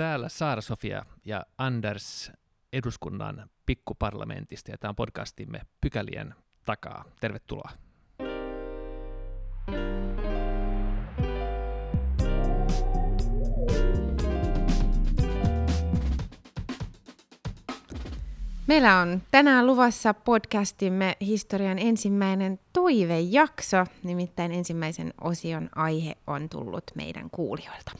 Täällä Saara-Sofia ja Anders eduskunnan pikkuparlamentista ja tämä on podcastimme Pykälien takaa. Tervetuloa. Meillä on tänään luvassa podcastimme historian ensimmäinen toivejakso, nimittäin ensimmäisen osion aihe on tullut meidän kuulijoilta.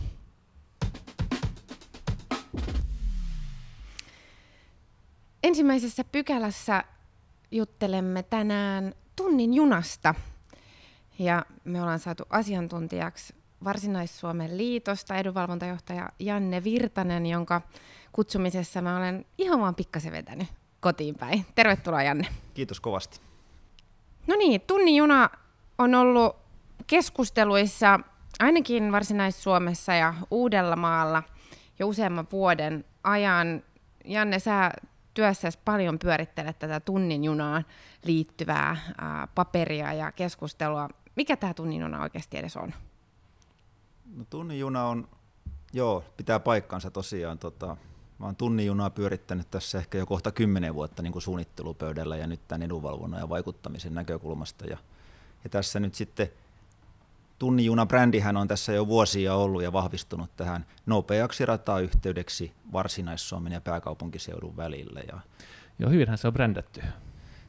Ensimmäisessä pykälässä juttelemme tänään tunnin junasta. Ja me ollaan saatu asiantuntijaksi Varsinais-Suomen liitosta edunvalvontajohtaja Janne Virtanen, jonka kutsumisessa mä olen ihan vaan pikkasen vetänyt kotiin päin. Tervetuloa Janne. Kiitos kovasti. No niin, tunnin juna on ollut keskusteluissa ainakin Varsinais-Suomessa ja Uudellamaalla jo useamman vuoden ajan. Janne, sä työssäsi paljon pyörittelet tätä tunnin junaan liittyvää ää, paperia ja keskustelua. Mikä tämä tunnin juna oikeasti edes on? No, tunnin juna on, joo, pitää paikkansa tosiaan. Tota, mä oon tunnin junaa pyörittänyt tässä ehkä jo kohta kymmenen vuotta niin kuin suunnittelupöydällä ja nyt tämän edunvalvonnan ja vaikuttamisen näkökulmasta. Ja, ja tässä nyt sitten tunnin brändihän on tässä jo vuosia ollut ja vahvistunut tähän nopeaksi ratayhteydeksi Varsinais-Suomen ja pääkaupunkiseudun välillä. Ja Joo, hyvinhän se on brändätty.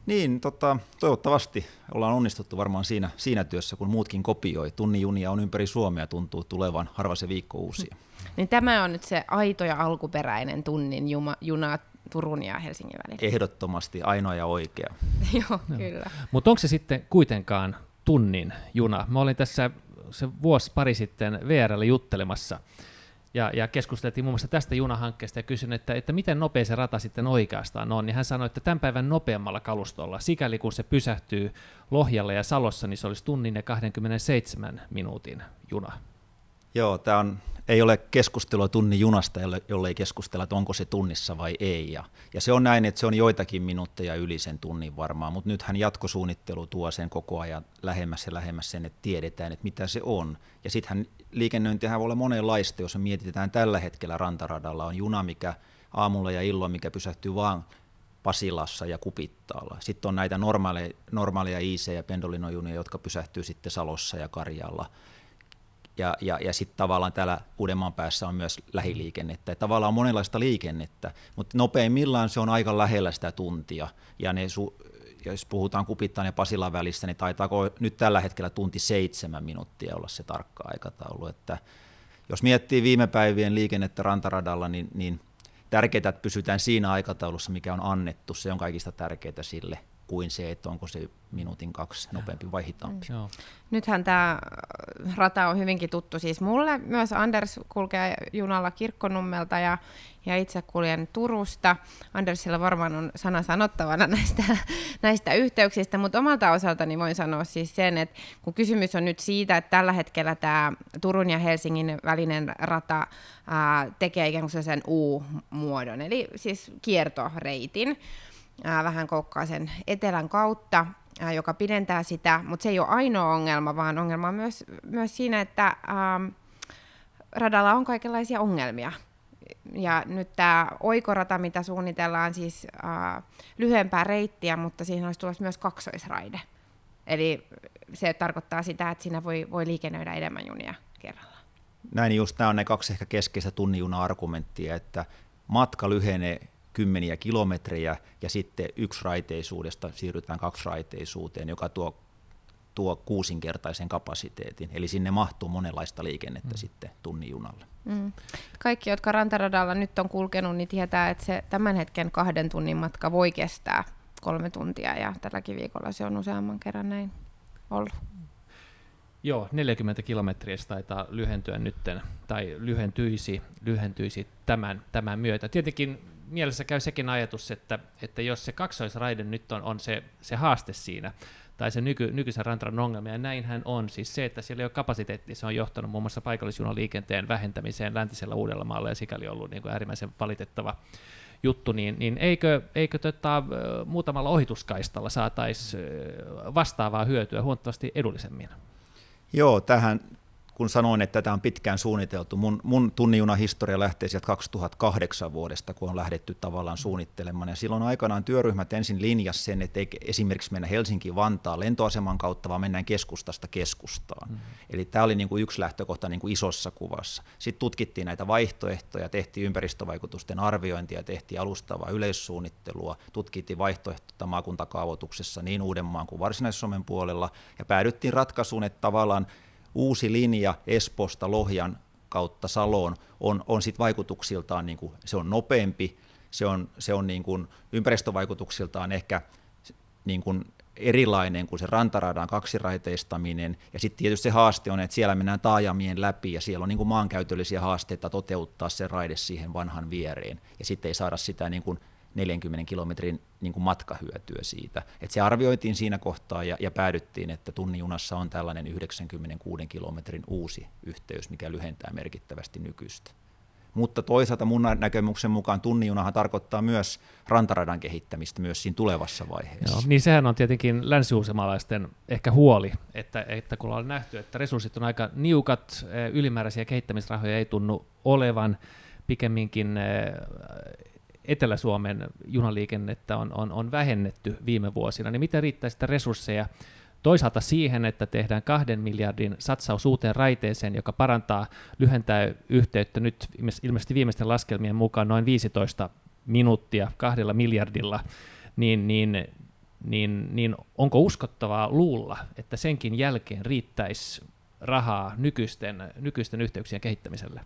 Niin, tota, toivottavasti ollaan onnistuttu varmaan siinä, siinä työssä, kun muutkin kopioi. Tunnin junia on ympäri Suomea, tuntuu tulevan harva se viikko uusia. Niin tämä on nyt se aito ja alkuperäinen tunnin juma, juna Turun ja Helsingin välillä. Ehdottomasti ainoa ja oikea. Joo, kyllä. Mutta onko se sitten kuitenkaan tunnin juna? Mä olin tässä se vuosi pari sitten VRL juttelemassa, ja, ja keskusteltiin muun muassa tästä junahankkeesta ja kysyin, että, että miten nopea se rata sitten oikeastaan on, niin hän sanoi, että tämän päivän nopeammalla kalustolla, sikäli kun se pysähtyy Lohjalla ja Salossa, niin se olisi tunnin ja 27 minuutin juna. Joo, tämä on ei ole keskustelua tunnin junasta, jolle ei keskustella, että onko se tunnissa vai ei. Ja, ja se on näin, että se on joitakin minuutteja yli sen tunnin varmaan, mutta nythän jatkosuunnittelu tuo sen koko ajan lähemmäs ja lähemmäs sen, että tiedetään, että mitä se on. Ja sittenhän liikennöintihän voi olla monenlaista, jos me mietitään tällä hetkellä rantaradalla, on juna, mikä aamulla ja illoin, mikä pysähtyy vaan Pasilassa ja Kupittaalla. Sitten on näitä normaaleja, normaaleja IC- ja pendolinojunia, jotka pysähtyy sitten Salossa ja Karjalla ja, ja, ja sitten tavallaan täällä Uudenmaan päässä on myös lähiliikennettä. Et tavallaan on monenlaista liikennettä, mutta nopeimmillaan se on aika lähellä sitä tuntia. Ja ne su- jos puhutaan Kupittaan ja Pasilan välissä, niin taitaako nyt tällä hetkellä tunti seitsemän minuuttia olla se tarkka aikataulu. Että jos miettii viime päivien liikennettä rantaradalla, niin, niin tärkeää, että pysytään siinä aikataulussa, mikä on annettu. Se on kaikista tärkeää sille kuin se, että onko se minuutin kaksi nopeampi vai hitaampi. Mm. Nythän tämä rata on hyvinkin tuttu siis mulle. Myös Anders kulkee junalla Kirkkonummelta ja, ja itse kuljen Turusta. Andersilla varmaan on sana sanottavana näistä, näistä yhteyksistä, mutta omalta osaltani voin sanoa siis sen, että kun kysymys on nyt siitä, että tällä hetkellä tämä Turun ja Helsingin välinen rata ää, tekee ikään kuin sen U-muodon, eli siis kiertoreitin, vähän koukkaa sen etelän kautta, joka pidentää sitä, mutta se ei ole ainoa ongelma, vaan ongelma on myös, myös siinä, että ää, radalla on kaikenlaisia ongelmia. Ja nyt tämä oikorata, mitä suunnitellaan, siis ää, lyhyempää reittiä, mutta siihen olisi tulossa myös kaksoisraide. Eli se tarkoittaa sitä, että siinä voi, voi liikennöidä enemmän junia kerralla. Näin just nämä on ne kaksi ehkä keskeistä tunnijuna-argumenttia, että matka lyhenee kymmeniä kilometrejä ja sitten yksi raiteisuudesta siirrytään kaksiraiteisuuteen, joka tuo, tuo kuusinkertaisen kapasiteetin. Eli sinne mahtuu monenlaista liikennettä mm. sitten tunnin junalle. Mm. Kaikki, jotka rantaradalla nyt on kulkenut, niin tietää, että se tämän hetken kahden tunnin matka voi kestää kolme tuntia ja tälläkin viikolla se on useamman kerran näin ollut. Joo, 40 kilometriä taitaa lyhentyä nytten, tai lyhentyisi, lyhentyisi tämän, tämän myötä. Tietenkin mielessä käy sekin ajatus, että, että jos se kaksoisraide nyt on, on se, se haaste siinä, tai se nyky, nykyisen rantran ongelma, ja näinhän on. Siis se, että siellä ei ole kapasiteettia, se on johtanut muun muassa paikallisjunaliikenteen vähentämiseen läntisellä Uudellamaalla, ja sikäli ollut niin kuin äärimmäisen valitettava juttu, niin, niin eikö, eikö tota, muutamalla ohituskaistalla saataisiin vastaavaa hyötyä huomattavasti edullisemmin? Joo, tähän kun sanoin, että tätä on pitkään suunniteltu, mun, mun tunnijunahistoria lähtee sieltä 2008 vuodesta, kun on lähdetty tavallaan suunnittelemaan. Ja silloin aikanaan työryhmät ensin linjas sen, että ei esimerkiksi mennä Helsinki-Vantaan lentoaseman kautta, vaan mennään keskustasta keskustaan. Mm. Eli tämä oli niin kuin yksi lähtökohta niin kuin isossa kuvassa. Sitten tutkittiin näitä vaihtoehtoja, tehtiin ympäristövaikutusten arviointia, tehtiin alustavaa yleissuunnittelua, tutkittiin vaihtoehtoja maakuntakaavoituksessa niin Uudenmaan kuin Varsinais-Suomen puolella, ja päädyttiin ratkaisuun, että tavallaan uusi linja Esposta Lohjan kautta Saloon on, on sit vaikutuksiltaan, niin kuin, se on nopeampi, se on, se on niin kuin ympäristövaikutuksiltaan ehkä niin kuin erilainen kuin se rantaradan kaksiraiteistaminen. Ja sitten tietysti se haaste on, että siellä mennään taajamien läpi ja siellä on niin kuin maankäytöllisiä haasteita toteuttaa se raide siihen vanhan viereen. Ja sitten ei saada sitä niin kuin 40 kilometrin niin kuin matkahyötyä siitä. Et se arvioitiin siinä kohtaa ja, ja päädyttiin, että tunnijunassa on tällainen 96 kilometrin uusi yhteys, mikä lyhentää merkittävästi nykyistä. Mutta toisaalta mun näkemyksen mukaan tunnijunahan tarkoittaa myös rantaradan kehittämistä myös siinä tulevassa vaiheessa. Joo, niin sehän on tietenkin länsiuusemalaisten ehkä huoli, että, että kun ollaan nähty, että resurssit on aika niukat, eh, ylimääräisiä kehittämisrahoja ei tunnu olevan, pikemminkin eh, Etelä-Suomen junaliikennettä on, on, on vähennetty viime vuosina, niin miten riittää sitä resursseja toisaalta siihen, että tehdään kahden miljardin satsaus uuteen raiteeseen, joka parantaa, lyhentää yhteyttä nyt ilmeisesti viimeisten laskelmien mukaan noin 15 minuuttia kahdella miljardilla, niin, niin, niin, niin onko uskottavaa luulla, että senkin jälkeen riittäisi rahaa nykyisten, nykyisten yhteyksien kehittämiselle?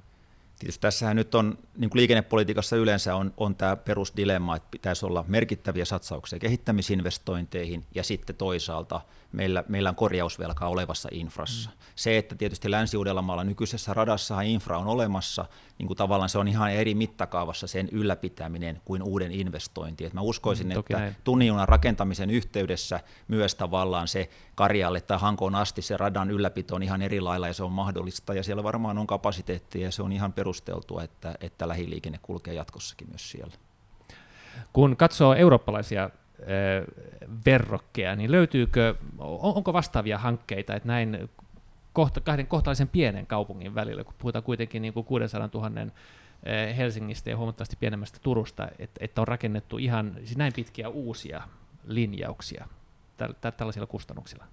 Tietysti tässähän nyt on, niin kuin liikennepolitiikassa yleensä on, on tämä perusdilemma, että pitäisi olla merkittäviä satsauksia kehittämisinvestointeihin ja sitten toisaalta meillä, meillä on korjausvelkaa olevassa infrassa. Mm. Se, että tietysti Länsi-Uudellamaalla nykyisessä radassa infra on olemassa, niin kuin tavallaan se on ihan eri mittakaavassa sen ylläpitäminen kuin uuden investointi. Et mä uskoisin, mm, että tunnijunan rakentamisen yhteydessä myös tavallaan se Karjalle tai Hankoon asti se radan ylläpito on ihan eri lailla ja se on mahdollista ja siellä varmaan on kapasiteettia ja se on ihan perusteltua, että, että lähiliikenne kulkee jatkossakin myös siellä. Kun katsoo eurooppalaisia verrokkeja, niin löytyykö, onko vastaavia hankkeita, että näin kohta, kahden kohtalaisen pienen kaupungin välillä, kun puhutaan kuitenkin niin kuin 600 000 Helsingistä ja huomattavasti pienemmästä Turusta, että, että on rakennettu ihan siis näin pitkiä uusia linjauksia tällaisilla kustannuksilla?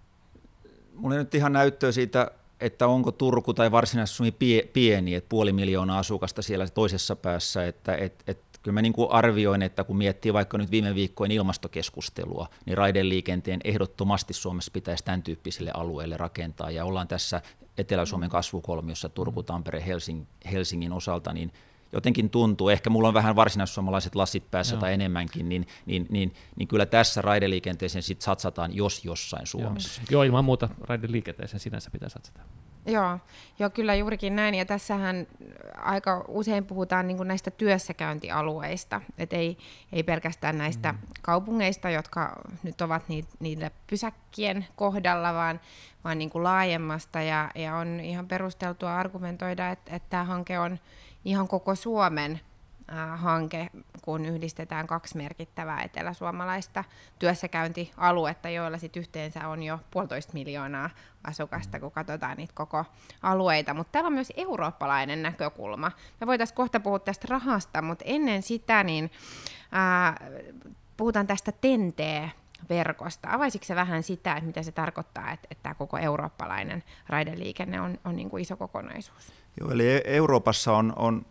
Mulla ei nyt ihan näyttöä siitä, että onko Turku tai Varsinais-Suomi pieni, että puoli miljoonaa asukasta siellä toisessa päässä, että et, et kyllä mä niin kuin arvioin, että kun miettii vaikka nyt viime viikkojen ilmastokeskustelua, niin raideliikenteen ehdottomasti Suomessa pitäisi tämän tyyppisille alueille rakentaa. Ja ollaan tässä Etelä-Suomen kasvukolmiossa Turku, Tampere, Helsing, Helsingin osalta, niin jotenkin tuntuu, ehkä mulla on vähän varsinaissuomalaiset lasit päässä Joo. tai enemmänkin, niin, niin, niin, niin kyllä tässä raideliikenteeseen sit satsataan, jos jossain Suomessa. Joo, Joo ilman muuta raideliikenteeseen sinänsä pitää satsata. Joo, joo, kyllä juurikin näin. Ja tässähän aika usein puhutaan niin näistä työssäkäyntialueista, et ei, ei pelkästään näistä mm. kaupungeista, jotka nyt ovat ni, niille pysäkkien kohdalla, vaan, vaan niin kuin laajemmasta. Ja, ja on ihan perusteltua argumentoida, että, että tämä hanke on ihan koko Suomen hanke, kun yhdistetään kaksi merkittävää eteläsuomalaista työssäkäyntialuetta, joilla sit yhteensä on jo puolitoista miljoonaa asukasta, kun katsotaan niitä koko alueita. Mutta täällä on myös eurooppalainen näkökulma. Me voitaisiin kohta puhua tästä rahasta, mutta ennen sitä niin ää, puhutaan tästä TENTE verkosta. Avaisitko se vähän sitä, että mitä se tarkoittaa, että, että tämä koko eurooppalainen raideliikenne on, on niin kuin iso kokonaisuus? Joo, eli e- Euroopassa on, on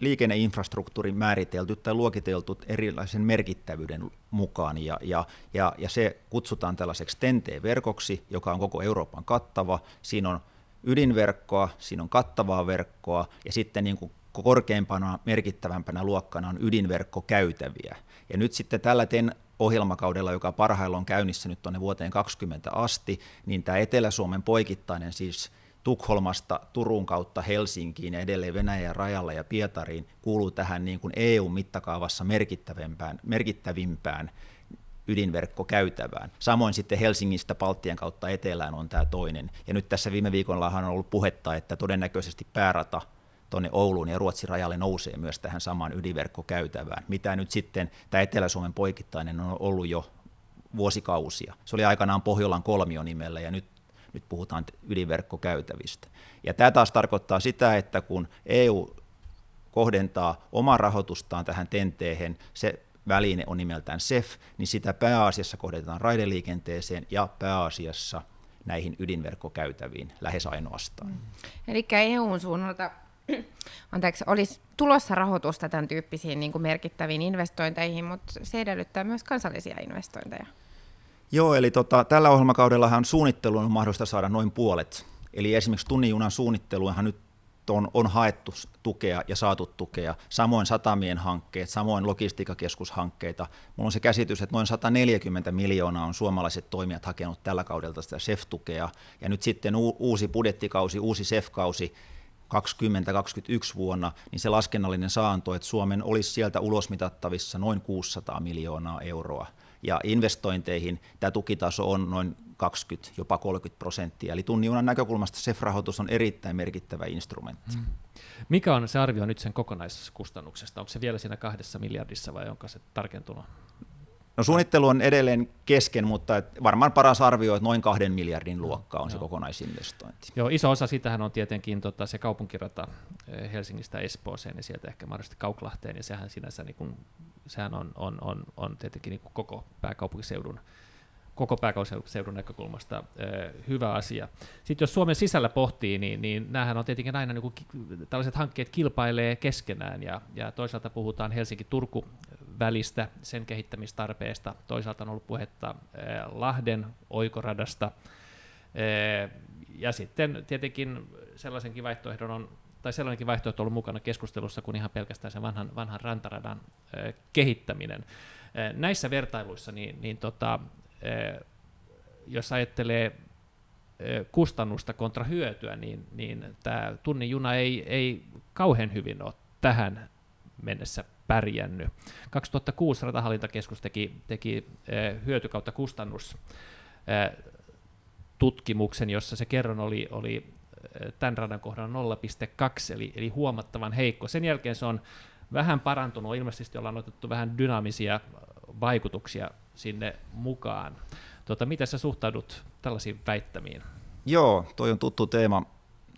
liikenneinfrastruktuuri määritelty tai luokiteltu erilaisen merkittävyyden mukaan, ja, ja, ja, ja se kutsutaan tällaiseksi TEN-T-verkoksi, joka on koko Euroopan kattava. Siinä on ydinverkkoa, siinä on kattavaa verkkoa, ja sitten niin kuin korkeimpana merkittävämpänä luokkana on ydinverkkokäytäviä. Ja nyt sitten tällä TEN ohjelmakaudella, joka parhaillaan on käynnissä nyt tuonne vuoteen 2020 asti, niin tämä Etelä-Suomen poikittainen siis Tukholmasta Turun kautta Helsinkiin ja edelleen Venäjän rajalla ja Pietariin kuuluu tähän niin kuin EU-mittakaavassa merkittävimpään, merkittävimpään ydinverkkokäytävään. Samoin sitten Helsingistä Baltian kautta etelään on tämä toinen. Ja nyt tässä viime viikollahan on ollut puhetta, että todennäköisesti päärata tuonne Ouluun ja Ruotsin rajalle nousee myös tähän samaan ydinverkkokäytävään, mitä nyt sitten tämä Etelä-Suomen poikittainen on ollut jo vuosikausia. Se oli aikanaan Pohjolan kolmio nimellä ja nyt nyt puhutaan ydinverkkokäytävistä. Ja tämä taas tarkoittaa sitä, että kun EU kohdentaa omaa rahoitustaan tähän tenteehen, se väline on nimeltään SEF, niin sitä pääasiassa kohdennetaan raideliikenteeseen ja pääasiassa näihin ydinverkkokäytäviin lähes ainoastaan. Mm. Eli EUn suunnalta anteeksi, olisi tulossa rahoitusta tämän tyyppisiin niin kuin merkittäviin investointeihin, mutta se edellyttää myös kansallisia investointeja. Joo, eli tota, tällä ohjelmakaudellahan suunnitteluun on mahdollista saada noin puolet. Eli esimerkiksi tunnijunan suunnitteluunhan nyt on, on haettu tukea ja saatu tukea, samoin satamien hankkeet, samoin logistiikkakeskushankkeita. Minulla on se käsitys, että noin 140 miljoonaa on suomalaiset toimijat hakenut tällä kaudelta sitä SEF-tukea, ja nyt sitten uusi budjettikausi, uusi SEF-kausi 2021 vuonna, niin se laskennallinen saanto, että Suomen olisi sieltä ulosmitattavissa noin 600 miljoonaa euroa. Ja investointeihin tämä tukitaso on noin 20, jopa 30 prosenttia. Eli tunnijunan näkökulmasta SEF-rahoitus on erittäin merkittävä instrumentti. Hmm. Mikä on se arvio nyt sen kokonaiskustannuksesta? Onko se vielä siinä kahdessa miljardissa vai onko se tarkentunut? No suunnittelu on edelleen kesken, mutta varmaan paras arvio, että noin kahden miljardin luokka on Joo. se kokonaisinvestointi. Joo, iso osa sitähän on tietenkin tota, se kaupunkirata eh, Helsingistä Espooseen ja sieltä ehkä mahdollisesti Kauklahteen, ja sehän sinänsä niin kuin, sehän on, on, on, on tietenkin niin koko pääkaupunkiseudun koko pääkaupunkiseudun näkökulmasta ö, hyvä asia. Sitten jos Suomen sisällä pohtii, niin, niin näähän on tietenkin aina niin kuin, tällaiset hankkeet kilpailee keskenään, ja, ja toisaalta puhutaan Helsinki-Turku välistä, sen kehittämistarpeesta. Toisaalta on ollut puhetta Lahden oikoradasta, ja sitten tietenkin sellaisenkin vaihtoehdon on tai sellainenkin vaihtoehto on ollut mukana keskustelussa kuin ihan pelkästään sen vanhan, vanhan rantaradan kehittäminen. Näissä vertailuissa, niin, niin tota, jos ajattelee kustannusta kontra hyötyä, niin, niin tämä tunnin juna ei, ei kauhean hyvin ole tähän mennessä pärjännyt. 2006 ratahallintakeskus teki, teki hyöty kautta kustannus tutkimuksen, jossa se kerron oli, oli tämän radan kohdalla 0,2, eli, eli huomattavan heikko. Sen jälkeen se on vähän parantunut, ilmeisesti ollaan otettu vähän dynaamisia vaikutuksia sinne mukaan. Tota, miten sä suhtaudut tällaisiin väittämiin? Joo, toi on tuttu teema.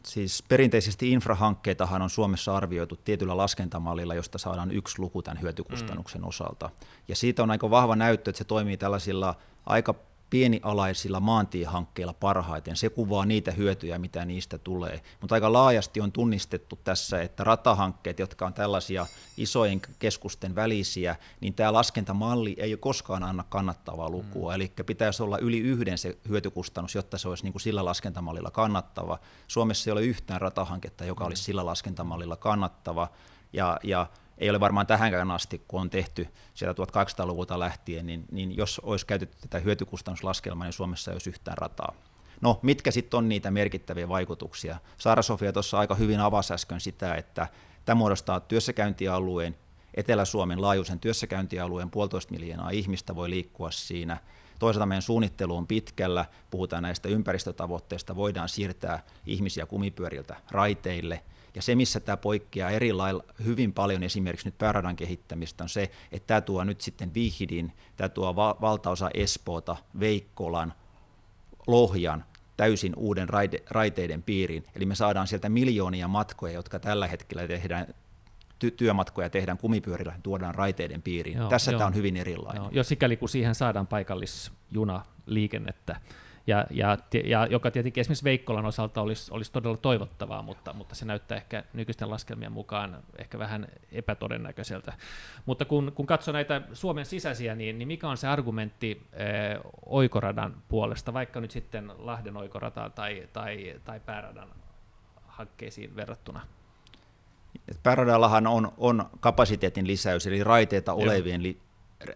Siis perinteisesti infrahankkeitahan on Suomessa arvioitu tietyllä laskentamallilla, josta saadaan yksi luku tämän hyötykustannuksen mm. osalta. Ja siitä on aika vahva näyttö, että se toimii tällaisilla aika pienialaisilla maantiehankkeilla parhaiten. Se kuvaa niitä hyötyjä, mitä niistä tulee. Mutta aika laajasti on tunnistettu tässä, että ratahankkeet, jotka on tällaisia isojen keskusten välisiä, niin tämä laskentamalli ei ole koskaan anna kannattavaa lukua. Mm. Eli pitäisi olla yli yhden se hyötykustannus, jotta se olisi niin kuin sillä laskentamallilla kannattava. Suomessa ei ole yhtään ratahanketta, joka olisi sillä laskentamallilla kannattava. Ja, ja ei ole varmaan tähänkään asti, kun on tehty sieltä 1800-luvulta lähtien, niin, niin jos olisi käytetty tätä hyötykustannuslaskelmaa, niin Suomessa ei olisi yhtään rataa. No, mitkä sitten on niitä merkittäviä vaikutuksia? Saara-Sofia tuossa aika hyvin avasi äsken sitä, että tämä muodostaa työssäkäyntialueen, Etelä-Suomen laajuisen työssäkäyntialueen, puolitoista miljoonaa ihmistä voi liikkua siinä. Toisaalta meidän suunnittelu on pitkällä, puhutaan näistä ympäristötavoitteista, voidaan siirtää ihmisiä kumipyöriltä raiteille – ja se, missä tämä poikkeaa eri lailla hyvin paljon esimerkiksi nyt pääradan kehittämistä, on se, että tämä tuo nyt sitten Vihidin, tämä tuo va- valtaosa Espoota, Veikkolan, Lohjan täysin uuden raide, raiteiden piiriin. Eli me saadaan sieltä miljoonia matkoja, jotka tällä hetkellä tehdään ty- työmatkoja tehdään kumipyörillä, tuodaan raiteiden piiriin. Joo, Tässä joo, tämä on hyvin erilainen. Joo, jos sikäli kun siihen saadaan paikallisjunaliikennettä, ja, ja, ja joka tietenkin esimerkiksi Veikkolan osalta olisi, olisi todella toivottavaa, mutta, mutta se näyttää ehkä nykyisten laskelmien mukaan ehkä vähän epätodennäköiseltä. Mutta kun, kun katsoo näitä Suomen sisäisiä, niin, niin mikä on se argumentti eh, oikoradan puolesta, vaikka nyt sitten Lahden oikorataan tai, tai, tai pääradan hankkeisiin verrattuna? Pääradallahan on, on kapasiteetin lisäys, eli raiteita olevien li,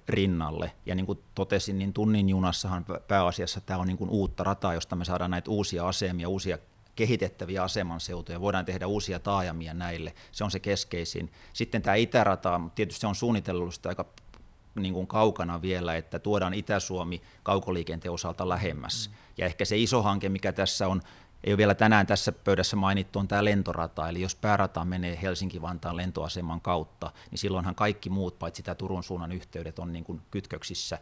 rinnalle. Ja niin kuin totesin, niin tunnin junassahan pääasiassa tämä on niin kuin uutta rataa, josta me saadaan näitä uusia asemia, uusia kehitettäviä asemanseutuja, voidaan tehdä uusia taajamia näille, se on se keskeisin. Sitten tämä itärata, tietysti se on suunnitellusta aika niin kuin kaukana vielä, että tuodaan Itä-Suomi kaukoliikenteen osalta lähemmäs. Mm. Ja ehkä se iso hanke, mikä tässä on ei ole vielä tänään tässä pöydässä mainittu, on tämä lentorata. Eli jos päärata menee Helsinki-Vantaan lentoaseman kautta, niin silloinhan kaikki muut, paitsi tämä Turun suunnan yhteydet, on niin kuin kytköksissä.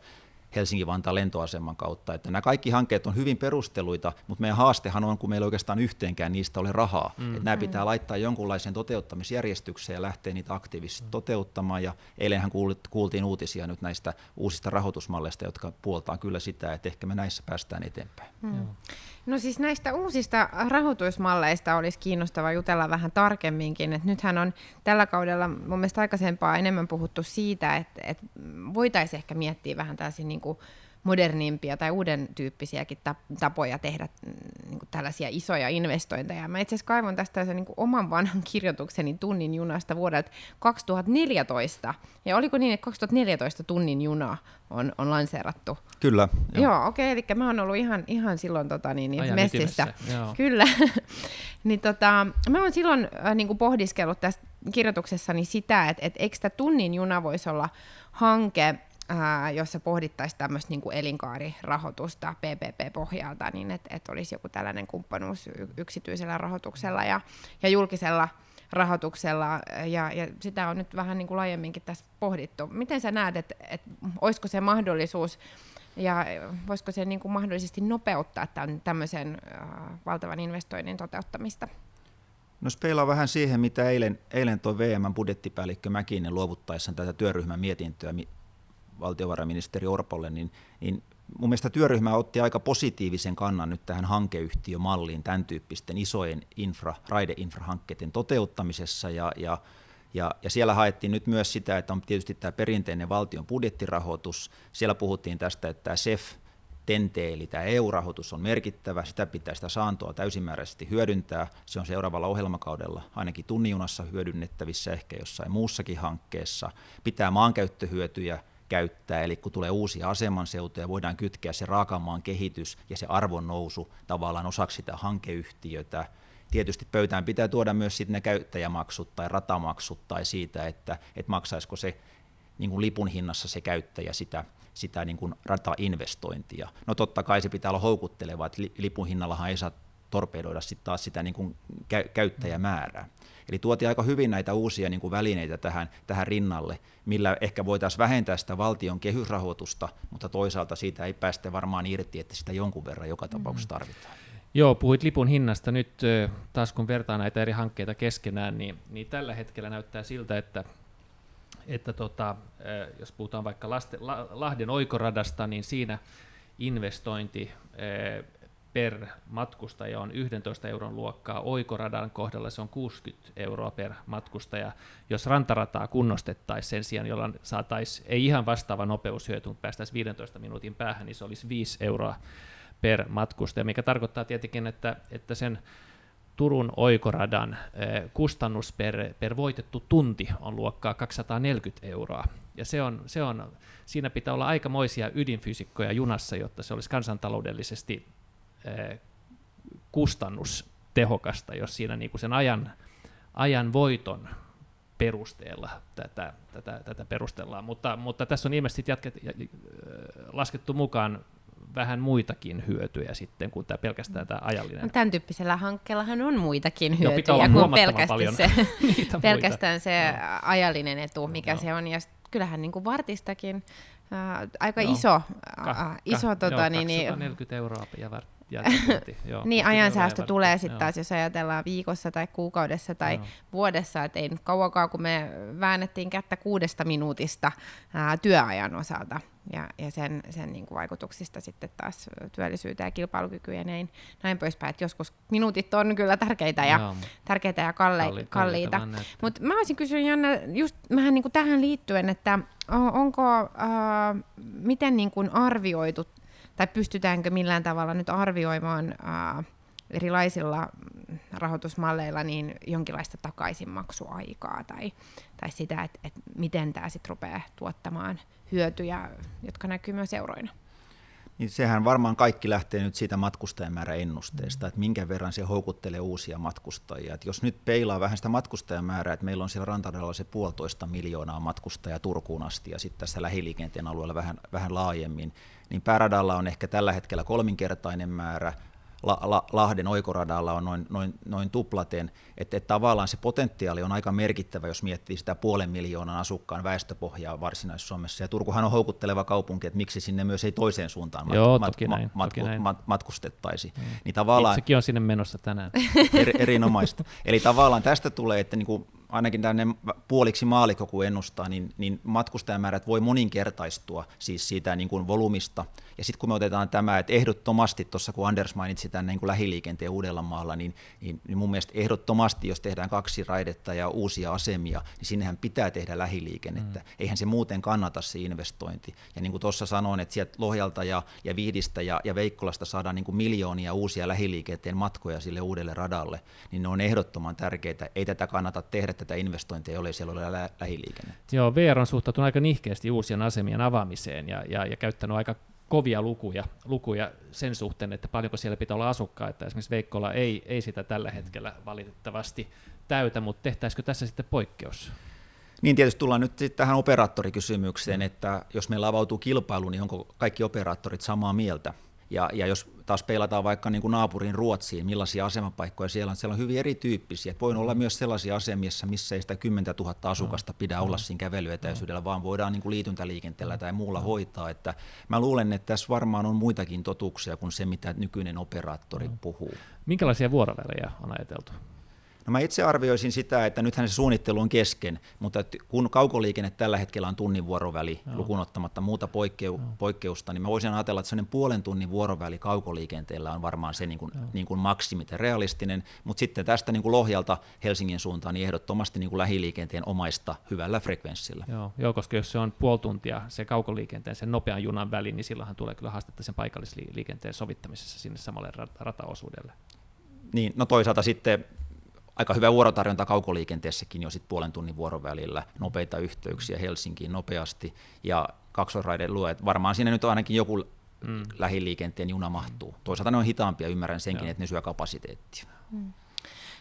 Helsinki-Vantaan lentoaseman kautta. Että nämä kaikki hankkeet on hyvin perusteluita, mutta meidän haastehan on, kun meillä oikeastaan yhteenkään niistä ole rahaa. Mm. Että nämä pitää laittaa jonkunlaiseen toteuttamisjärjestykseen ja lähteä niitä aktiivisesti mm. toteuttamaan. Ja eilenhän kuultiin uutisia nyt näistä uusista rahoitusmalleista, jotka puoltaa kyllä sitä, että ehkä me näissä päästään eteenpäin. Mm. No siis näistä uusista rahoitusmalleista olisi kiinnostava jutella vähän tarkemminkin. Et nythän on tällä kaudella mun mielestä aikaisempaa enemmän puhuttu siitä, että, että voitaisiin ehkä miettiä vähän tällaisia niin kuin modernimpia tai uuden tyyppisiäkin tapoja tehdä mm, niin kuin tällaisia isoja investointeja. Mä itse asiassa kaivon tästä se, niin kuin oman vanhan kirjoitukseni tunnin junasta vuodelta 2014. Ja oliko niin, että 2014 tunnin juna on, on lanseerattu? Kyllä. Joo, joo okei, okay, eli mä oon ollut ihan, ihan silloin tota, niin, niin messissä. Kyllä. niin, tota, mä oon silloin äh, niin kuin pohdiskellut tässä kirjoituksessani sitä, että, että eikö tämä tunnin juna voisi olla hanke, ää, jossa pohdittaisiin tämmöistä niin elinkaarirahoitusta PPP-pohjalta, niin että et olisi joku tällainen kumppanuus yksityisellä rahoituksella ja, ja julkisella rahoituksella, ja, ja sitä on nyt vähän niin kuin laajemminkin tässä pohdittu. Miten sä näet, että et, olisiko se mahdollisuus, ja voisiko se niin kuin mahdollisesti nopeuttaa tämän, tämmöisen äh, valtavan investoinnin toteuttamista? No peilaa vähän siihen, mitä eilen, eilen tuo VM budjettipäällikkö Mäkinen luovuttaessaan tätä työryhmän mietintöä valtiovarainministeri Orpolle, niin, niin mun mielestä työryhmä otti aika positiivisen kannan nyt tähän hankeyhtiömalliin tämän tyyppisten isojen infra, raideinfrahankkeiden toteuttamisessa ja, ja ja, ja siellä haettiin nyt myös sitä, että on tietysti tämä perinteinen valtion budjettirahoitus. Siellä puhuttiin tästä, että tämä SEF, TENTE, eli tämä EU-rahoitus on merkittävä, sitä pitää sitä saantoa täysimääräisesti hyödyntää. Se on seuraavalla ohjelmakaudella ainakin tunnijunassa hyödynnettävissä, ehkä jossain muussakin hankkeessa. Pitää maankäyttöhyötyjä käyttää, eli kun tulee uusia asemanseutuja, voidaan kytkeä se raakamaan kehitys ja se arvon nousu tavallaan osaksi sitä hankeyhtiötä. Tietysti pöytään pitää tuoda myös sitten ne käyttäjämaksut tai ratamaksut tai siitä, että, että maksaisiko se niin kuin lipun hinnassa se käyttäjä sitä, sitä niin kuin ratainvestointia. No totta kai se pitää olla houkutteleva, että lipun hinnallahan ei saa torpedoida sitten taas sitä niin kuin käyttäjämäärää. Eli tuotiin aika hyvin näitä uusia niin kuin välineitä tähän, tähän rinnalle, millä ehkä voitaisiin vähentää sitä valtion kehysrahoitusta, mutta toisaalta siitä ei päästä varmaan irti, että sitä jonkun verran joka tapauksessa mm. tarvitaan. Joo, puhuit lipun hinnasta. Nyt taas kun vertaa näitä eri hankkeita keskenään, niin, niin tällä hetkellä näyttää siltä, että että tota, jos puhutaan vaikka Lahden oikoradasta, niin siinä investointi per matkustaja on 11 euron luokkaa, oikoradan kohdalla se on 60 euroa per matkustaja. Jos rantarataa kunnostettaisiin sen sijaan, jolla saataisiin ei ihan vastaava nopeushyöty, mutta päästäisiin 15 minuutin päähän, niin se olisi 5 euroa per matkustaja, mikä tarkoittaa tietenkin, että, että sen Turun oikoradan eh, kustannus per, per voitettu tunti on luokkaa 240 euroa. Ja se on, se on, siinä pitää olla aikamoisia ydinfysikkoja junassa, jotta se olisi kansantaloudellisesti kustannustehokasta, jos siinä niin kuin sen ajan, ajan voiton perusteella tätä, tätä, tätä perustellaan. Mutta, mutta tässä on ilmeisesti jatket, laskettu mukaan vähän muitakin hyötyjä sitten kuin tämä pelkästään tämä ajallinen. No, tämän tyyppisellä hankkeellahan on muitakin hyötyjä kuin pelkästään, se, pelkästään se no. ajallinen etu, mikä no. se on. Ja kyllähän niin kuin vartistakin äh, aika no. iso, äh, iso ka, tota, joo, niin, 240 niin, euroa ja var, Joo, niin ajansäästö tulee sitten taas, jos ajatellaan viikossa tai kuukaudessa tai joo. vuodessa, että ei nyt kauankaan, kun me väännettiin kättä kuudesta minuutista ää, työajan osalta ja, ja sen, sen niin kuin vaikutuksista sitten taas työllisyyteen ja kilpailukykyyn ja näin, näin poispäin. Et joskus minuutit on kyllä tärkeitä ja, joo, tärkeitä ja kalle, kalli, kalliita. Mutta mä olisin kysyä Janne, just vähän niin kuin tähän liittyen, että onko, äh, miten niin kuin arvioitu tai pystytäänkö millään tavalla nyt arvioimaan ää, erilaisilla rahoitusmalleilla niin jonkinlaista takaisinmaksuaikaa tai, tai sitä, että, että miten tämä sitten rupeaa tuottamaan hyötyjä, jotka näkyy myös euroina. Niin sehän varmaan kaikki lähtee nyt siitä matkustajamääräennusteesta, että minkä verran se houkuttelee uusia matkustajia. Et jos nyt peilaa vähän sitä matkustajamäärää, että meillä on siellä rantaradalla se puolitoista miljoonaa matkustajaa Turkuun asti ja sitten tässä lähiliikenteen alueella vähän, vähän laajemmin, niin pääradalla on ehkä tällä hetkellä kolminkertainen määrä, La, La, Lahden oikoradalla on noin, noin, noin tuplaten, että, että tavallaan se potentiaali on aika merkittävä, jos miettii sitä puolen miljoonan asukkaan väestöpohjaa Varsinais-Suomessa. Ja Turkuhan on houkutteleva kaupunki, että miksi sinne myös ei toiseen suuntaan Joo, mat, toki näin, matku, toki näin. Mat, matkustettaisi. Mm. Niin tavallaan, Itsekin on sinne menossa tänään. Er, erinomaista. Eli tavallaan tästä tulee, että niin kuin ainakin tänne puoliksi maalikko kun ennustaa, niin, niin matkustajamäärät voi moninkertaistua siis siitä niin kuin volumista. Ja sitten kun me otetaan tämä, että ehdottomasti tuossa kun Anders mainitsi tämän niin kuin lähiliikenteen Uudellamaalla, niin, niin, niin mun mielestä ehdottomasti, jos tehdään kaksi raidetta ja uusia asemia, niin sinnehän pitää tehdä lähiliikennettä. Mm. Eihän se muuten kannata se investointi. Ja niin kuin tuossa sanoin, että sieltä Lohjalta ja, ja Vihdistä ja, ja Veikkolasta saadaan niin kuin miljoonia uusia lähiliikenteen matkoja sille uudelle radalle, niin ne on ehdottoman tärkeitä. Ei tätä kannata tehdä tätä investointia, jollei siellä ole lä- lähiliikennettä. Joo, VR on suhtautunut aika nihkeästi uusien asemien avaamiseen ja, ja, ja käyttänyt aika kovia lukuja, lukuja sen suhteen, että paljonko siellä pitää olla asukkaita. Esimerkiksi Veikkola ei, ei sitä tällä hetkellä valitettavasti täytä, mutta tehtäisikö tässä sitten poikkeus? Niin tietysti tullaan nyt tähän operaattorikysymykseen, että jos meillä avautuu kilpailu, niin onko kaikki operaattorit samaa mieltä? Ja, ja jos taas peilataan vaikka niin kuin naapurin Ruotsiin, millaisia asemapaikkoja siellä on, siellä on hyvin erityyppisiä. Voi olla myös sellaisia asemia, missä ei sitä 10 000 asukasta pidä olla siinä kävelyetäisyydellä, vaan voidaan niin kuin liityntäliikenteellä tai muulla hoitaa. Että mä luulen, että tässä varmaan on muitakin totuuksia kuin se, mitä nykyinen operaattori puhuu. Minkälaisia vuorovälejä on ajateltu? No mä itse arvioisin sitä, että nythän se suunnittelu on kesken, mutta kun kaukoliikenne tällä hetkellä on tunnin vuoroväli Joo. lukunottamatta muuta poikkeu, poikkeusta, niin mä voisin ajatella, että sellainen puolen tunnin vuoroväli kaukoliikenteellä on varmaan se niin kuin, niin kuin maksimit ja realistinen, mutta sitten tästä niin kuin Lohjalta Helsingin suuntaan niin ehdottomasti niin kuin lähiliikenteen omaista hyvällä frekvenssillä. Joo, joo, koska jos se on puoli tuntia se kaukoliikenteen, sen nopean junan väli, niin silloinhan tulee kyllä haastetta sen paikallisliikenteen sovittamisessa sinne samalle rataosuudelle. Niin, no toisaalta sitten aika hyvä vuorotarjonta kaukoliikenteessäkin jo sitten puolen tunnin vuorovälillä, nopeita yhteyksiä Helsinkiin nopeasti ja kaksoisraiden luet. Varmaan siinä nyt on ainakin joku mm. lähiliikenteen juna mahtuu. Toisaalta ne on hitaampia, ymmärrän senkin, Joo. että ne syö kapasiteettia. Mm.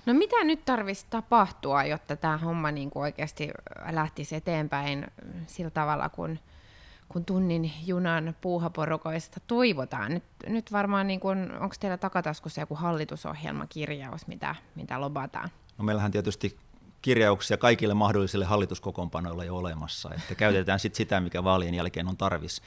No mitä nyt tarvitsisi tapahtua, jotta tämä homma niin kuin oikeasti lähtisi eteenpäin sillä tavalla, kun kun tunnin junan puuhaporukoista toivotaan. Nyt, nyt varmaan, niin kun, onko teillä takataskussa joku hallitusohjelmakirjaus, mitä, mitä lobataan? No meillähän tietysti kirjauksia kaikille mahdollisille hallituskokoonpanoille jo olemassa, että käytetään sit sitä, mikä vaalien jälkeen on tarvis.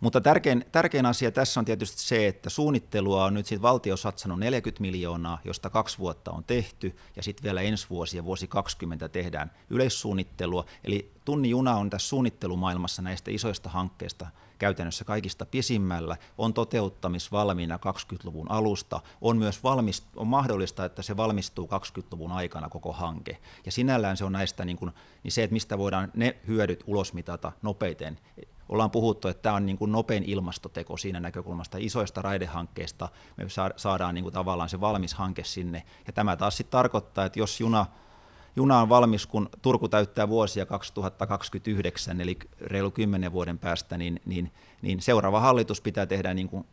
Mutta tärkein, tärkein asia tässä on tietysti se, että suunnittelua on nyt sitten valtio satsannut 40 miljoonaa, josta kaksi vuotta on tehty, ja sitten vielä ensi vuosi ja vuosi 20 tehdään yleissuunnittelua. Eli tunni juna on tässä suunnittelumaailmassa näistä isoista hankkeista käytännössä kaikista pisimmällä, on toteuttamisvalmiina 20-luvun alusta, on myös valmist, on mahdollista, että se valmistuu 20-luvun aikana koko hanke. Ja sinällään se on näistä niin, kuin, niin se, että mistä voidaan ne hyödyt ulosmitata nopeiten, ollaan puhuttu, että tämä on niin kuin nopein ilmastoteko siinä näkökulmasta isoista raidehankkeista. Me saadaan niin kuin tavallaan se valmis hanke sinne. Ja tämä taas sitten tarkoittaa, että jos juna, juna on valmis, kun Turku täyttää vuosia 2029, eli reilu kymmenen vuoden päästä, niin, niin, niin seuraava hallitus pitää tehdä niin kuin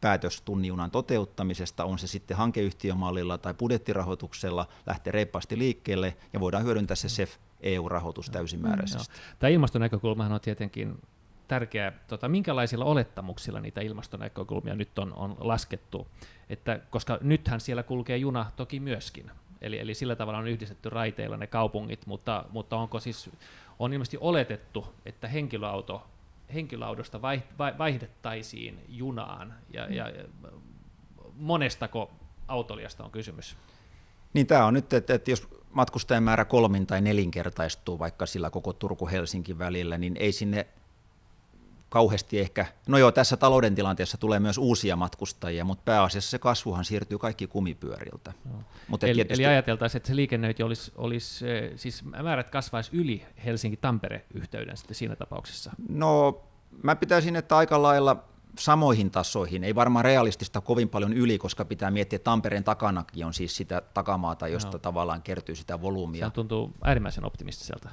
päätös tunnijunan toteuttamisesta, on se sitten hankeyhtiömallilla tai budjettirahoituksella, lähtee reippaasti liikkeelle ja voidaan hyödyntää se SEF EU-rahoitus täysimääräisesti. Tämä ilmastonäkökulmahan on tietenkin tärkeää, tota, minkälaisilla olettamuksilla niitä ilmastonäkökulmia nyt on, on laskettu, että, koska nythän siellä kulkee juna toki myöskin, eli, eli sillä tavalla on yhdistetty raiteilla ne kaupungit, mutta, mutta onko siis, on ilmeisesti oletettu, että henkilöauto, henkilöautosta vaihdettaisiin junaan, ja, ja monestako autoliasta on kysymys? Niin tämä on nyt, että, että jos matkustajan määrä kolmin tai nelinkertaistuu vaikka sillä koko Turku-Helsinki välillä, niin ei sinne kauheasti ehkä, no joo, tässä talouden tilanteessa tulee myös uusia matkustajia, mutta pääasiassa se kasvuhan siirtyy kaikki kumipyöriltä. No. Mutta eli, tietysti... eli ajateltaisiin, että se liikennöinti olisi, olisi, eh, siis määrät kasvaisi yli Helsinki-Tampere-yhteyden sitten siinä tapauksessa? No mä pitäisin, että aika lailla samoihin tasoihin, ei varmaan realistista kovin paljon yli, koska pitää miettiä, että Tampereen takanakin on siis sitä takamaata, josta no. tavallaan kertyy sitä volyymia. Se tuntuu äärimmäisen optimistiselta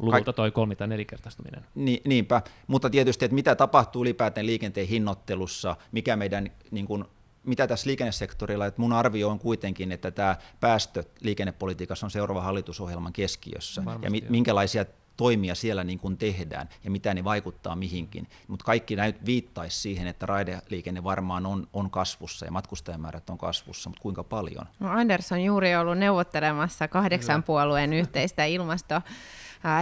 luvulta toi kolmi- tai nelinkertaistuminen. Ni, niinpä, mutta tietysti, että mitä tapahtuu ylipäätään liikenteen hinnoittelussa, mikä meidän niin kuin, mitä tässä liikennesektorilla, että mun arvio on kuitenkin, että tämä päästö liikennepolitiikassa on seuraava hallitusohjelman keskiössä. Varmasti, ja mi- minkälaisia toimia siellä niin kuin tehdään ja mitä ne vaikuttaa mihinkin. Mutta kaikki näyt viittaisi siihen, että raideliikenne varmaan on, on kasvussa ja matkustajamäärät on kasvussa, mutta kuinka paljon? No Anders on juuri ollut neuvottelemassa kahdeksan puolueen yhteistä ilmasto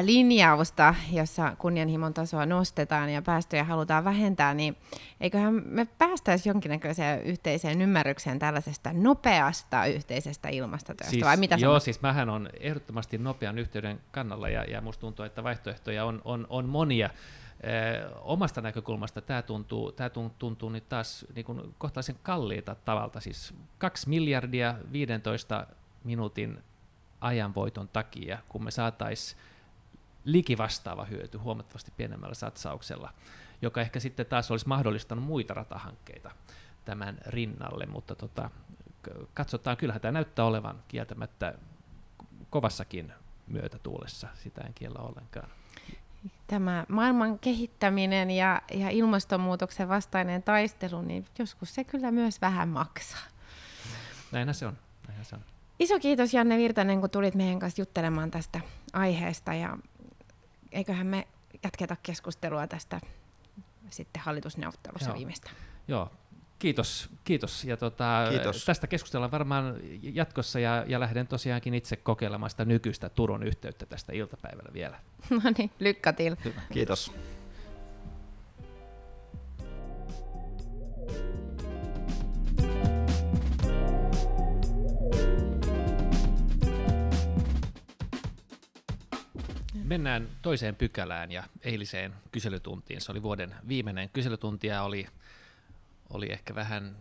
linjausta, jossa kunnianhimon tasoa nostetaan ja päästöjä halutaan vähentää, niin eiköhän me päästäisi jonkinnäköiseen yhteiseen ymmärrykseen tällaisesta nopeasta yhteisestä ilmastotyöstä, siis, vai mitä Joo, sanot? siis mähän on ehdottomasti nopean yhteyden kannalla ja, ja musta tuntuu, että vaihtoehtoja on, on, on monia. Eh, omasta näkökulmasta tämä tuntuu, tää tuntuu nyt taas niin kuin kohtalaisen kalliita tavalta, siis 2 miljardia 15 minuutin ajanvoiton takia, kun me saataisiin likivastaava hyöty huomattavasti pienemmällä satsauksella, joka ehkä sitten taas olisi mahdollistanut muita ratahankkeita tämän rinnalle, mutta tota, katsotaan, kyllähän tämä näyttää olevan kieltämättä kovassakin myötätuulessa, sitä en kiellä ollenkaan. Tämä maailman kehittäminen ja, ja ilmastonmuutoksen vastainen taistelu, niin joskus se kyllä myös vähän maksaa. Näinhän se on. Näinhän se on. Iso kiitos Janne Virtanen, kun tulit meidän kanssa juttelemaan tästä aiheesta ja eiköhän me jatketa keskustelua tästä sitten hallitusneuvottelussa Joo. viimeistä. Joo, kiitos. kiitos. Ja tota, Kiitos. Tästä keskustellaan varmaan jatkossa ja, ja lähden tosiaankin itse kokeilemaan sitä nykyistä Turun yhteyttä tästä iltapäivällä vielä. No niin, lykkä til. Kiitos. Mennään toiseen pykälään ja eiliseen kyselytuntiin. Se oli vuoden viimeinen kyselytunti ja oli, oli ehkä vähän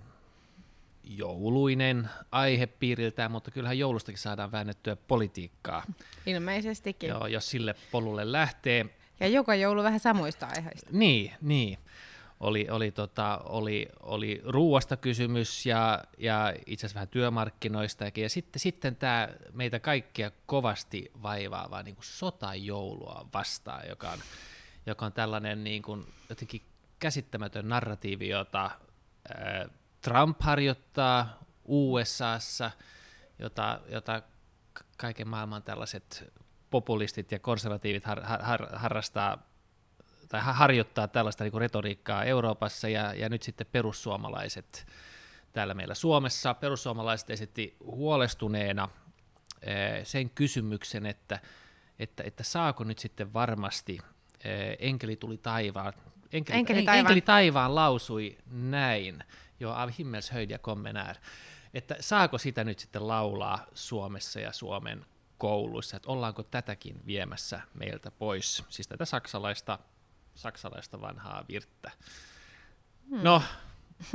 jouluinen aihepiiriltään, mutta kyllähän joulustakin saadaan väännettyä politiikkaa, Ilmeisestikin. Joo, jos sille polulle lähtee. Ja joka joulu vähän samoista aiheista. Niin, niin. Oli, oli, tota, oli, oli ruuasta kysymys ja, ja itse asiassa vähän työmarkkinoistakin. Ja sitten, sitten tämä meitä kaikkia kovasti vaivaava niin kuin sotajoulua vastaan, joka on, joka on tällainen niin kuin, jotenkin käsittämätön narratiivi, jota ää, Trump harjoittaa USAssa, jota, jota kaiken maailman tällaiset populistit ja konservatiivit har, har, har, harrastaa tai ha- harjoittaa tällaista niin retoriikkaa Euroopassa ja, ja nyt sitten perussuomalaiset täällä meillä Suomessa. Perussuomalaiset esitti huolestuneena eh, sen kysymyksen, että, että, että saako nyt sitten varmasti eh, enkeli tuli taivaan, enkeli, Enkeli en- taivaan. enkeli taivaan lausui näin, jo av himmelshöjd ja kommenär, että saako sitä nyt sitten laulaa Suomessa ja Suomen kouluissa, että ollaanko tätäkin viemässä meiltä pois, siis tätä saksalaista, saksalaista vanhaa virttä. Hmm. No,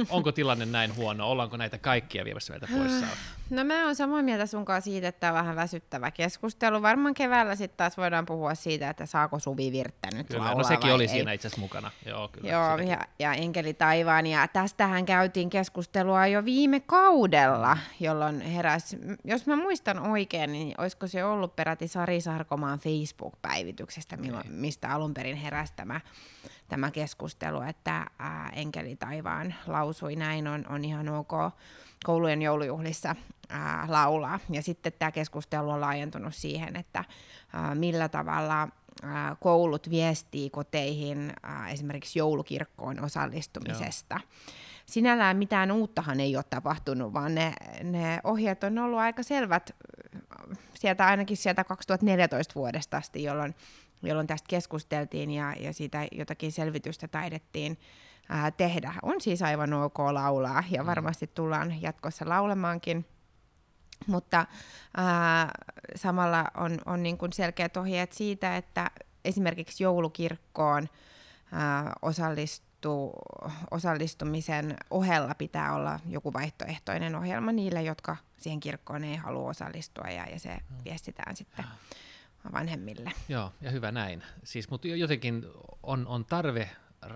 onko tilanne näin huono, ollaanko näitä kaikkia viemässä meiltä pois? No mä oon samaa mieltä sun kanssa siitä, että tämä on vähän väsyttävä keskustelu. Varmaan keväällä sitten taas voidaan puhua siitä, että saako Suvi Virttä nyt Kyllä, laulaa no sekin oli ei. siinä itse asiassa mukana. Joo, kyllä. Joo, ja, ja Enkeli taivaan. Ja tästähän käytiin keskustelua jo viime kaudella, jolloin heräs, jos mä muistan oikein, niin olisiko se ollut peräti Sari Sarkomaan Facebook-päivityksestä, okay. mistä alun perin heräsi tämä, tämä keskustelu, että ää, Enkeli taivaan lausui näin, on, on ihan ok koulujen joulujuhlissa ää, laulaa. Ja sitten tämä keskustelu on laajentunut siihen, että ää, millä tavalla ää, koulut viestii koteihin ää, esimerkiksi joulukirkkoon osallistumisesta. Joo. Sinällään mitään uuttahan ei ole tapahtunut, vaan ne, ne ohjeet on ollut aika selvät sieltä ainakin sieltä 2014 vuodesta asti, jolloin, jolloin tästä keskusteltiin ja, ja siitä jotakin selvitystä taidettiin ää, tehdä. On siis aivan ok laulaa ja varmasti tullaan jatkossa laulemaankin. Mutta ää, samalla on, on niin kuin selkeät ohjeet siitä, että esimerkiksi joulukirkkoon ää, osallistuu, osallistumisen ohella pitää olla joku vaihtoehtoinen ohjelma niille, jotka siihen kirkkoon ei halua osallistua ja, ja se viestitään sitten vanhemmille. Joo, ja hyvä näin. Siis, mutta jotenkin on, on tarve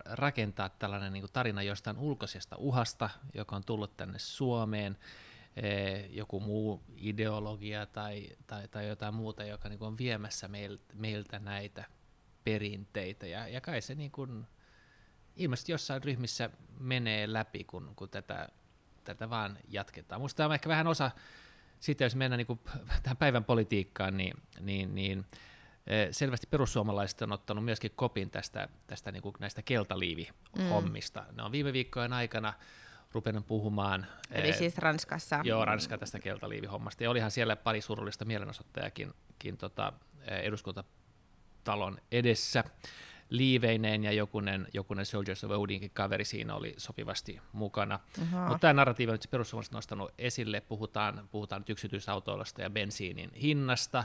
rakentaa tällainen niin tarina jostain ulkoisesta uhasta, joka on tullut tänne Suomeen, joku muu ideologia tai, tai, tai jotain muuta, joka niin on viemässä meil, meiltä näitä perinteitä. Ja, ja kai se niin kuin, ilmeisesti jossain ryhmissä menee läpi, kun, kun tätä, tätä vaan jatketaan. Minusta tämä on ehkä vähän osa, sitten jos mennään niin kuin tähän päivän politiikkaan, niin, niin, niin selvästi perussuomalaiset on ottanut myöskin kopin tästä, tästä niin kuin näistä keltaliivihommista. Mm. Ne on viime viikkojen aikana rupenut puhumaan. Eli siis Ranskassa. Joo, Ranska tästä keltaliivihommasta. Ja olihan siellä pari surullista mielenosoittajakin tota, eduskuntatalon edessä liiveineen ja jokunen, jokunen Soldiers of Odinkin kaveri siinä oli sopivasti mukana. Mutta tämä narratiivi on nyt perussuomalaiset nostanut esille, puhutaan, puhutaan nyt yksityisautoilusta ja bensiinin hinnasta,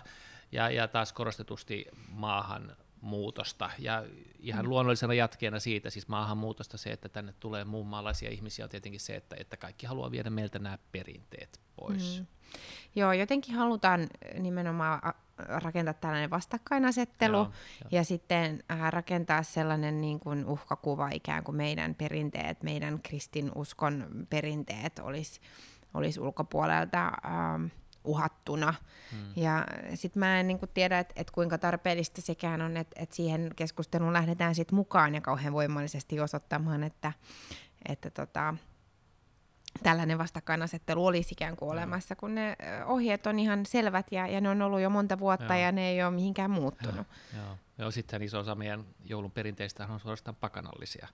ja, ja taas korostetusti maahan muutosta. Ja ihan mm. luonnollisena jatkeena siitä, siis maahanmuutosta se, että tänne tulee muun maalaisia ihmisiä, on tietenkin se, että, että kaikki haluaa viedä meiltä nämä perinteet pois. Mm. Joo, jotenkin halutaan nimenomaan rakentaa tällainen vastakkainasettelu joo, jo. ja sitten äh, rakentaa sellainen niin kuin uhkakuva ikään kuin meidän perinteet, meidän kristinuskon perinteet olisi olis ulkopuolelta äh, uhattuna. Hmm. Ja sitten mä en niin kuin tiedä, että et kuinka tarpeellista sekään on, että et siihen keskusteluun lähdetään sitten mukaan ja kauhean voimallisesti osoittamaan, että, että tota, tällainen vastakkainasettelu olisi ikään kuin olemassa, kun ne ohjeet on ihan selvät ja, ja ne on ollut jo monta vuotta Joo. ja ne ei ole mihinkään muuttunut. Joo, Joo. sitten iso osa meidän joulun perinteistä on suorastaan pakanallisia.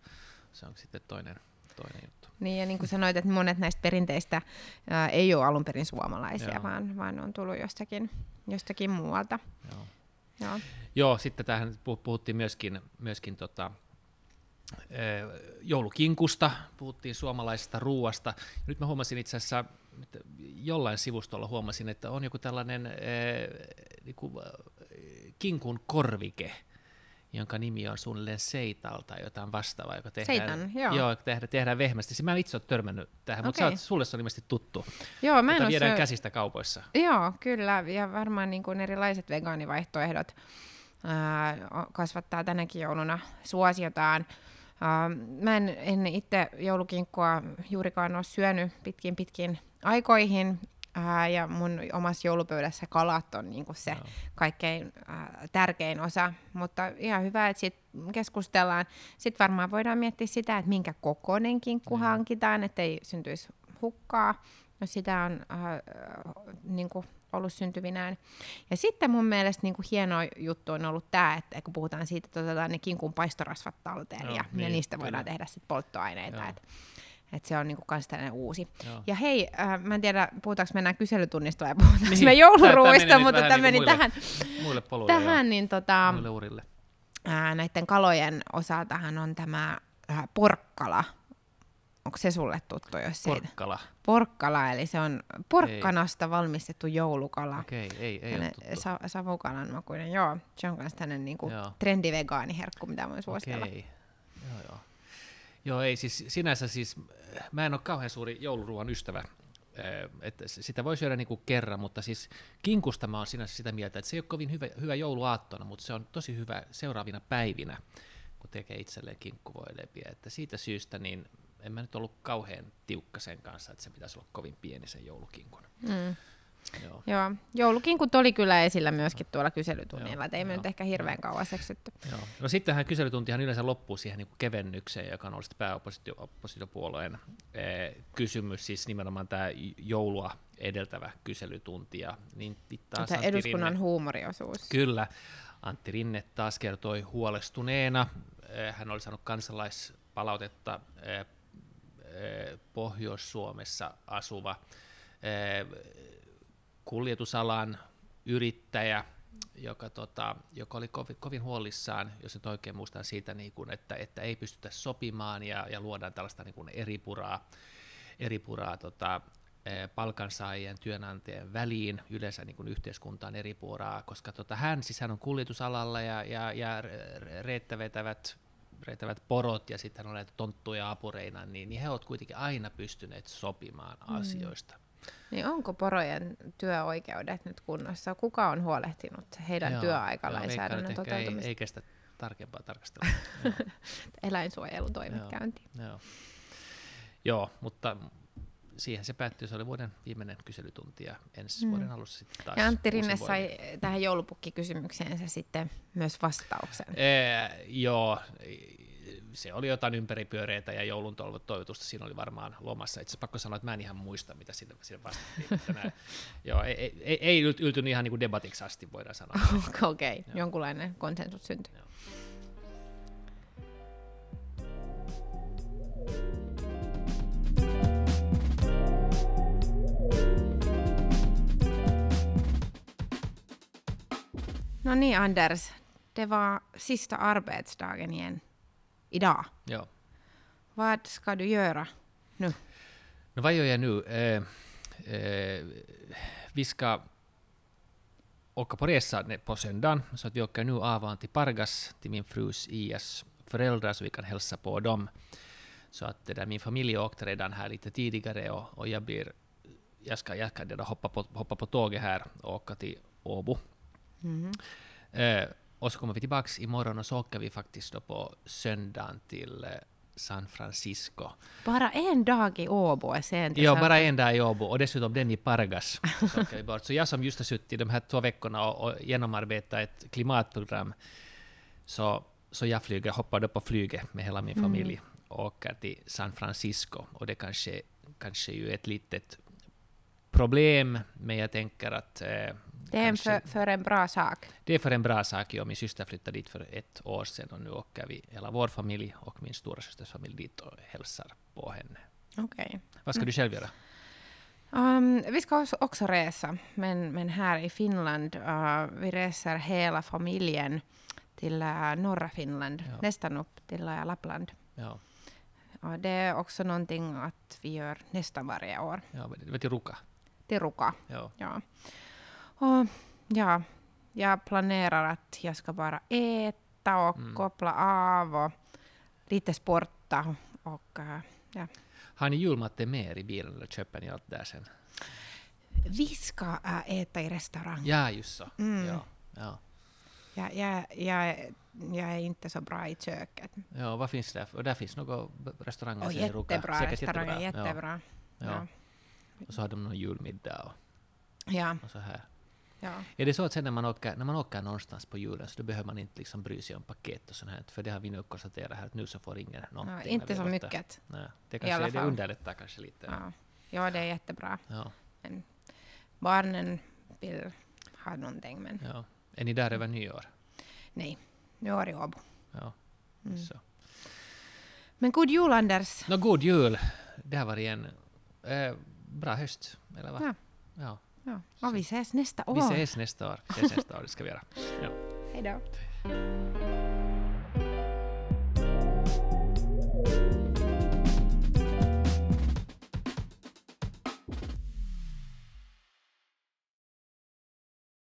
Se on sitten toinen, toinen juttu. Niin ja niin kuin sanoit, että monet näistä perinteistä ää, ei ole alun perin suomalaisia, Joo. vaan, vaan on tullut jostakin, jostakin muualta. Joo. Joo. Joo, sitten tähän puhuttiin myöskin, myöskin tota, joulukinkusta, puhuttiin suomalaisesta ruuasta. Nyt mä huomasin itse asiassa, että jollain sivustolla huomasin, että on joku tällainen äh, niinku, kinkun korvike, jonka nimi on suunnilleen Seital tai jotain vastaavaa, joka tehdään, Seitan, joo. Joo, tehdään, tehdään vehmästi. Mä en itse ole törmännyt tähän, okay. mutta sulle se on ilmeisesti tuttu. Joo, mä en viedään syö... käsistä kaupoissa. Joo, kyllä, ja varmaan niin kuin erilaiset vegaanivaihtoehdot ää, kasvattaa tänäkin jouluna suosiotaan. Uh, mä en, en itse joulukinkkua juurikaan ole syönyt pitkin pitkin aikoihin, uh, ja mun omassa joulupöydässä kalat on niinku se no. kaikkein uh, tärkein osa, mutta ihan hyvä, että sit keskustellaan. Sitten varmaan voidaan miettiä sitä, että minkä kokoinen kinkku mm. hankitaan, ettei syntyisi hukkaa. No sitä on uh, niinku ollut syntyvinään. Ja sitten mun mielestä niin kuin hieno juttu on ollut tämä, että kun puhutaan siitä, että otetaan ne kinkun paistorasvat talteen Joo, ja, niin, ja niistä voidaan kyllä. tehdä sitten polttoaineita. Että et se on niinku kans tällainen uusi. Joo. Ja hei, äh, mä en tiedä, puhutaanko mennään kyselytunnista vai puhutaanko niin. me jouluruuista, mutta tämä meni niinku muille, tähän, muille poluille, tähän niin tota, muille urille. Äh, näiden kalojen osaltahan on tämä äh, porkkala, Onko se sulle tuttu, jos Porkkala. Ei... Porkkala, eli se on porkkanasta ei. valmistettu joulukala. Okei, okay, ei, ei sa- savukalan makuinen, joo. Se on myös tämmöinen niinku trendivegaaniherkku, mitä voin suositella. Okei, okay. joo, joo. Joo, ei siis sinänsä siis, mä en ole kauhean suuri jouluruoan ystävä, että sitä voi syödä niin kuin kerran, mutta siis kinkusta mä oon sinänsä sitä mieltä, että se ei ole kovin hyvä, hyvä jouluaattona, mutta se on tosi hyvä seuraavina päivinä, kun tekee itselleen kinkkuvoileipia. Että siitä syystä niin en mä nyt ollut kauhean tiukka sen kanssa, että se pitäisi olla kovin pieni sen joulukinkun. Mm. Joo. Joo. Joulukinkut oli kyllä esillä myöskin tuolla kyselytunnilla, että ei me nyt ehkä hirveän kauan seksytty. Joo. No sittenhän kyselytuntihan yleensä loppuu siihen niin kevennykseen, joka on ollut pääoppositiopuolueen eh, kysymys, siis nimenomaan tämä joulua edeltävä kyselytunti. Ja niin taas eduskunnan Rinne, huumoriosuus. Kyllä. Antti Rinne taas kertoi huolestuneena. Eh, hän oli saanut kansalaispalautetta eh, Eh, Pohjois-Suomessa asuva eh, kuljetusalan yrittäjä, joka, tota, joka oli kovin, kovin huolissaan, jos nyt oikein muistan siitä, niin kuin, että, että ei pystytä sopimaan ja, ja luodaan tällaista niin kuin eripuraa, eripuraa tota, eh, palkansaajien työnantajien väliin, yleensä niin kuin yhteiskuntaan eripuraa, koska tota, hän, siis hän on kuljetusalalla ja, ja, ja reettä vetävät reitävät porot ja sitten on näitä tonttuja apureina, niin, niin he ovat kuitenkin aina pystyneet sopimaan mm. asioista. Niin onko porojen työoikeudet nyt kunnossa? Kuka on huolehtinut heidän joo, työaikalainsäädännön toteutumista? Ei, ei kestä tarkempaa tarkastelua. Eläinsuojelutoimet käyntiin. Joo. joo, mutta siihen se päättyi. Se oli vuoden viimeinen kyselytunti ja ensi mm. vuoden alussa sitten taas. Ja Antti Rinne sai tähän joulupukkikysymykseensä sitten myös vastauksen. Ee, joo, se oli jotain ympäripyöreitä ja joulun toivotusta siinä oli varmaan lomassa. Itse pakko sanoa, että mä en ihan muista, mitä sinne, sinne vastattiin. Tänään, joo, ei, ei, ei yltynyt ihan niin kuin debatiksi asti, voidaan sanoa. Okei, okay, jonkunlainen konsensus syntyi. Joo. No niin, Anders. Det var sista arbetsdagen igen. Idag. Ja. Vad ska du göra nu? No, vad gör jag nu? Eh, eh, vi ska åka på resa på söndagen, så att vi åker nu avan till Pargas, till min frus IS föräldrar, så vi kan hälsa på dem. Så att där, min familj åkte redan här lite tidigare och, och jag, blir, jag ska, jag ska hoppa, på, hoppa på tåget här och åka till Åbo. Mm. Eh, och så kommer vi tillbaka imorgon och så åker vi faktiskt då på söndagen till eh, San Francisco. Bara en dag i Åbo är sent. Ja, bara en dag i Åbo och dessutom den i Pargas. Så, vi bort. så jag som just har suttit de här två veckorna och, och genomarbetat ett klimatprogram, så, så jag flyger, hoppar då på flyget med hela min mm. familj mm. och åker till San Francisco. Och det kanske, kanske ju ett litet problem, men jag tänker att eh, det är för, för, en bra sak. Det är för en bra sak, ja. Min syster flyttade dit för ett år sedan och nu åker vi, hela vår familj och min stora systers familj dit och hälsar på henne. Okej. Okay. Vad ska mm. du själv göra? Um, vi ska också resa, men, men här i Finland. Uh, vi reser hela familjen till uh, norra Finland, ja. nästan upp till uh, Lappland. Ja. Och det är också någonting att vi gör nästan varje år. Ja, till Ruka. Till Ruka, ja. ja. Och ja, jag planerar att jag ska bara äta och mm. koppla av och lite sporta. Och, uh, ja. Har ni julmatte med i bilen eller köper ni allt där sen? Vi ska uh, äta i restaurang. Ja, just så. Mm. Ja, ja. Ja, jag, jag, jag är inte så bra i köket. Ja, vad finns det? Och där finns några restauranger? Och jättebra restauranger, jättebra. jättebra. Ja. Ja. Och så har de någon julmiddag och, ja. och så här. Ja. Är det så att sen när man, åker, när man åker någonstans på julen så då behöver man inte liksom bry sig om paket och sånt här, för det har vi nu konstaterat här att nu så får ingen någonting. Ja, inte så mycket. Nej, det, kanske, det underlättar kanske lite. Ja. ja, det är jättebra. Ja. Men barnen vill ha någonting. Men... Ja. Är ni där över nyår? Nej, nyår i Åbo. Ja, mm. så. Men god jul, Anders! Nå, god jul! Det har varit en eh, bra höst, eller vad? Ja. ja. Ja. Och vi ses nästa år. Vi ses nästa år. Vi ses nästa år, det ska vi göra. Ja. Hej då.